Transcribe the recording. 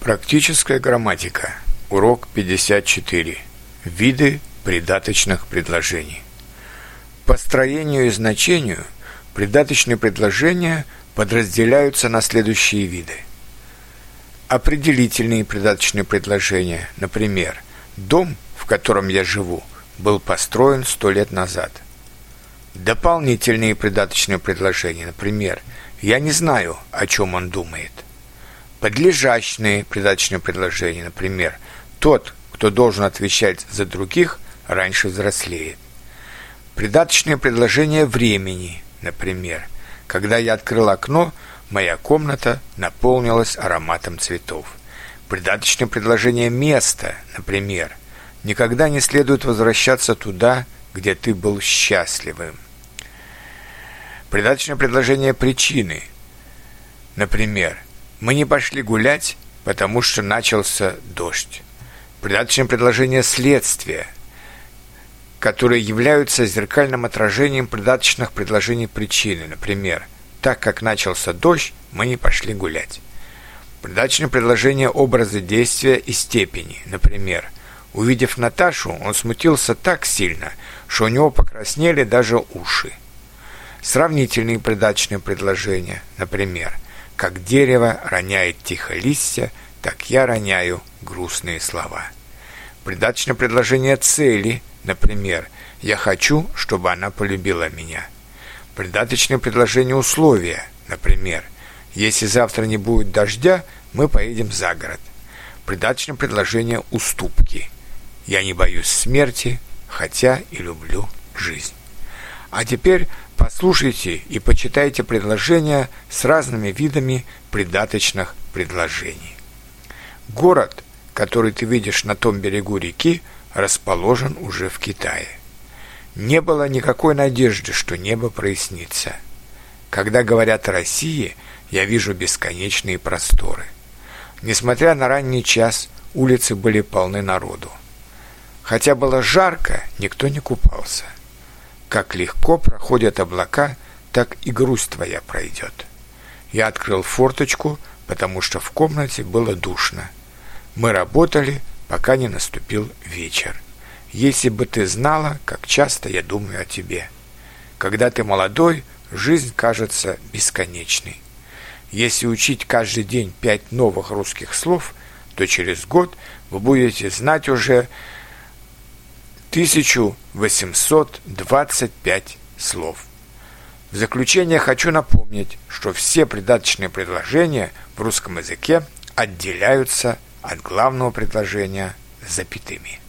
Практическая грамматика. Урок 54. Виды придаточных предложений. По строению и значению придаточные предложения подразделяются на следующие виды. Определительные придаточные предложения, например, «Дом, в котором я живу, был построен сто лет назад». Дополнительные придаточные предложения, например, «Я не знаю, о чем он думает». Подлежащие придаточные предложения, например, «Тот, кто должен отвечать за других, раньше взрослеет». Придаточные предложения времени, например, «Когда я открыл окно, моя комната наполнилась ароматом цветов». Придаточное предложение места, например, «Никогда не следует возвращаться туда, где ты был счастливым». Придаточное предложение причины, например, мы не пошли гулять, потому что начался дождь. Придаточное предложение следствия, которые являются зеркальным отражением придаточных предложений причины. Например, так как начался дождь, мы не пошли гулять. Придаточное предложение образа действия и степени. Например, увидев Наташу, он смутился так сильно, что у него покраснели даже уши. Сравнительные придаточные предложения. Например, как дерево роняет тихо листья, так я роняю грустные слова. Придаточное предложение цели, например, «Я хочу, чтобы она полюбила меня». Придаточное предложение условия, например, «Если завтра не будет дождя, мы поедем за город». Придаточное предложение уступки. «Я не боюсь смерти, хотя и люблю жизнь». А теперь Послушайте и почитайте предложения с разными видами придаточных предложений. Город, который ты видишь на том берегу реки, расположен уже в Китае. Не было никакой надежды, что небо прояснится. Когда говорят о России, я вижу бесконечные просторы. Несмотря на ранний час, улицы были полны народу. Хотя было жарко, никто не купался. Как легко проходят облака, так и грусть твоя пройдет. Я открыл форточку, потому что в комнате было душно. Мы работали, пока не наступил вечер. Если бы ты знала, как часто я думаю о тебе. Когда ты молодой, жизнь кажется бесконечной. Если учить каждый день пять новых русских слов, то через год вы будете знать уже 1825 слов. В заключение хочу напомнить, что все придаточные предложения в русском языке отделяются от главного предложения запятыми.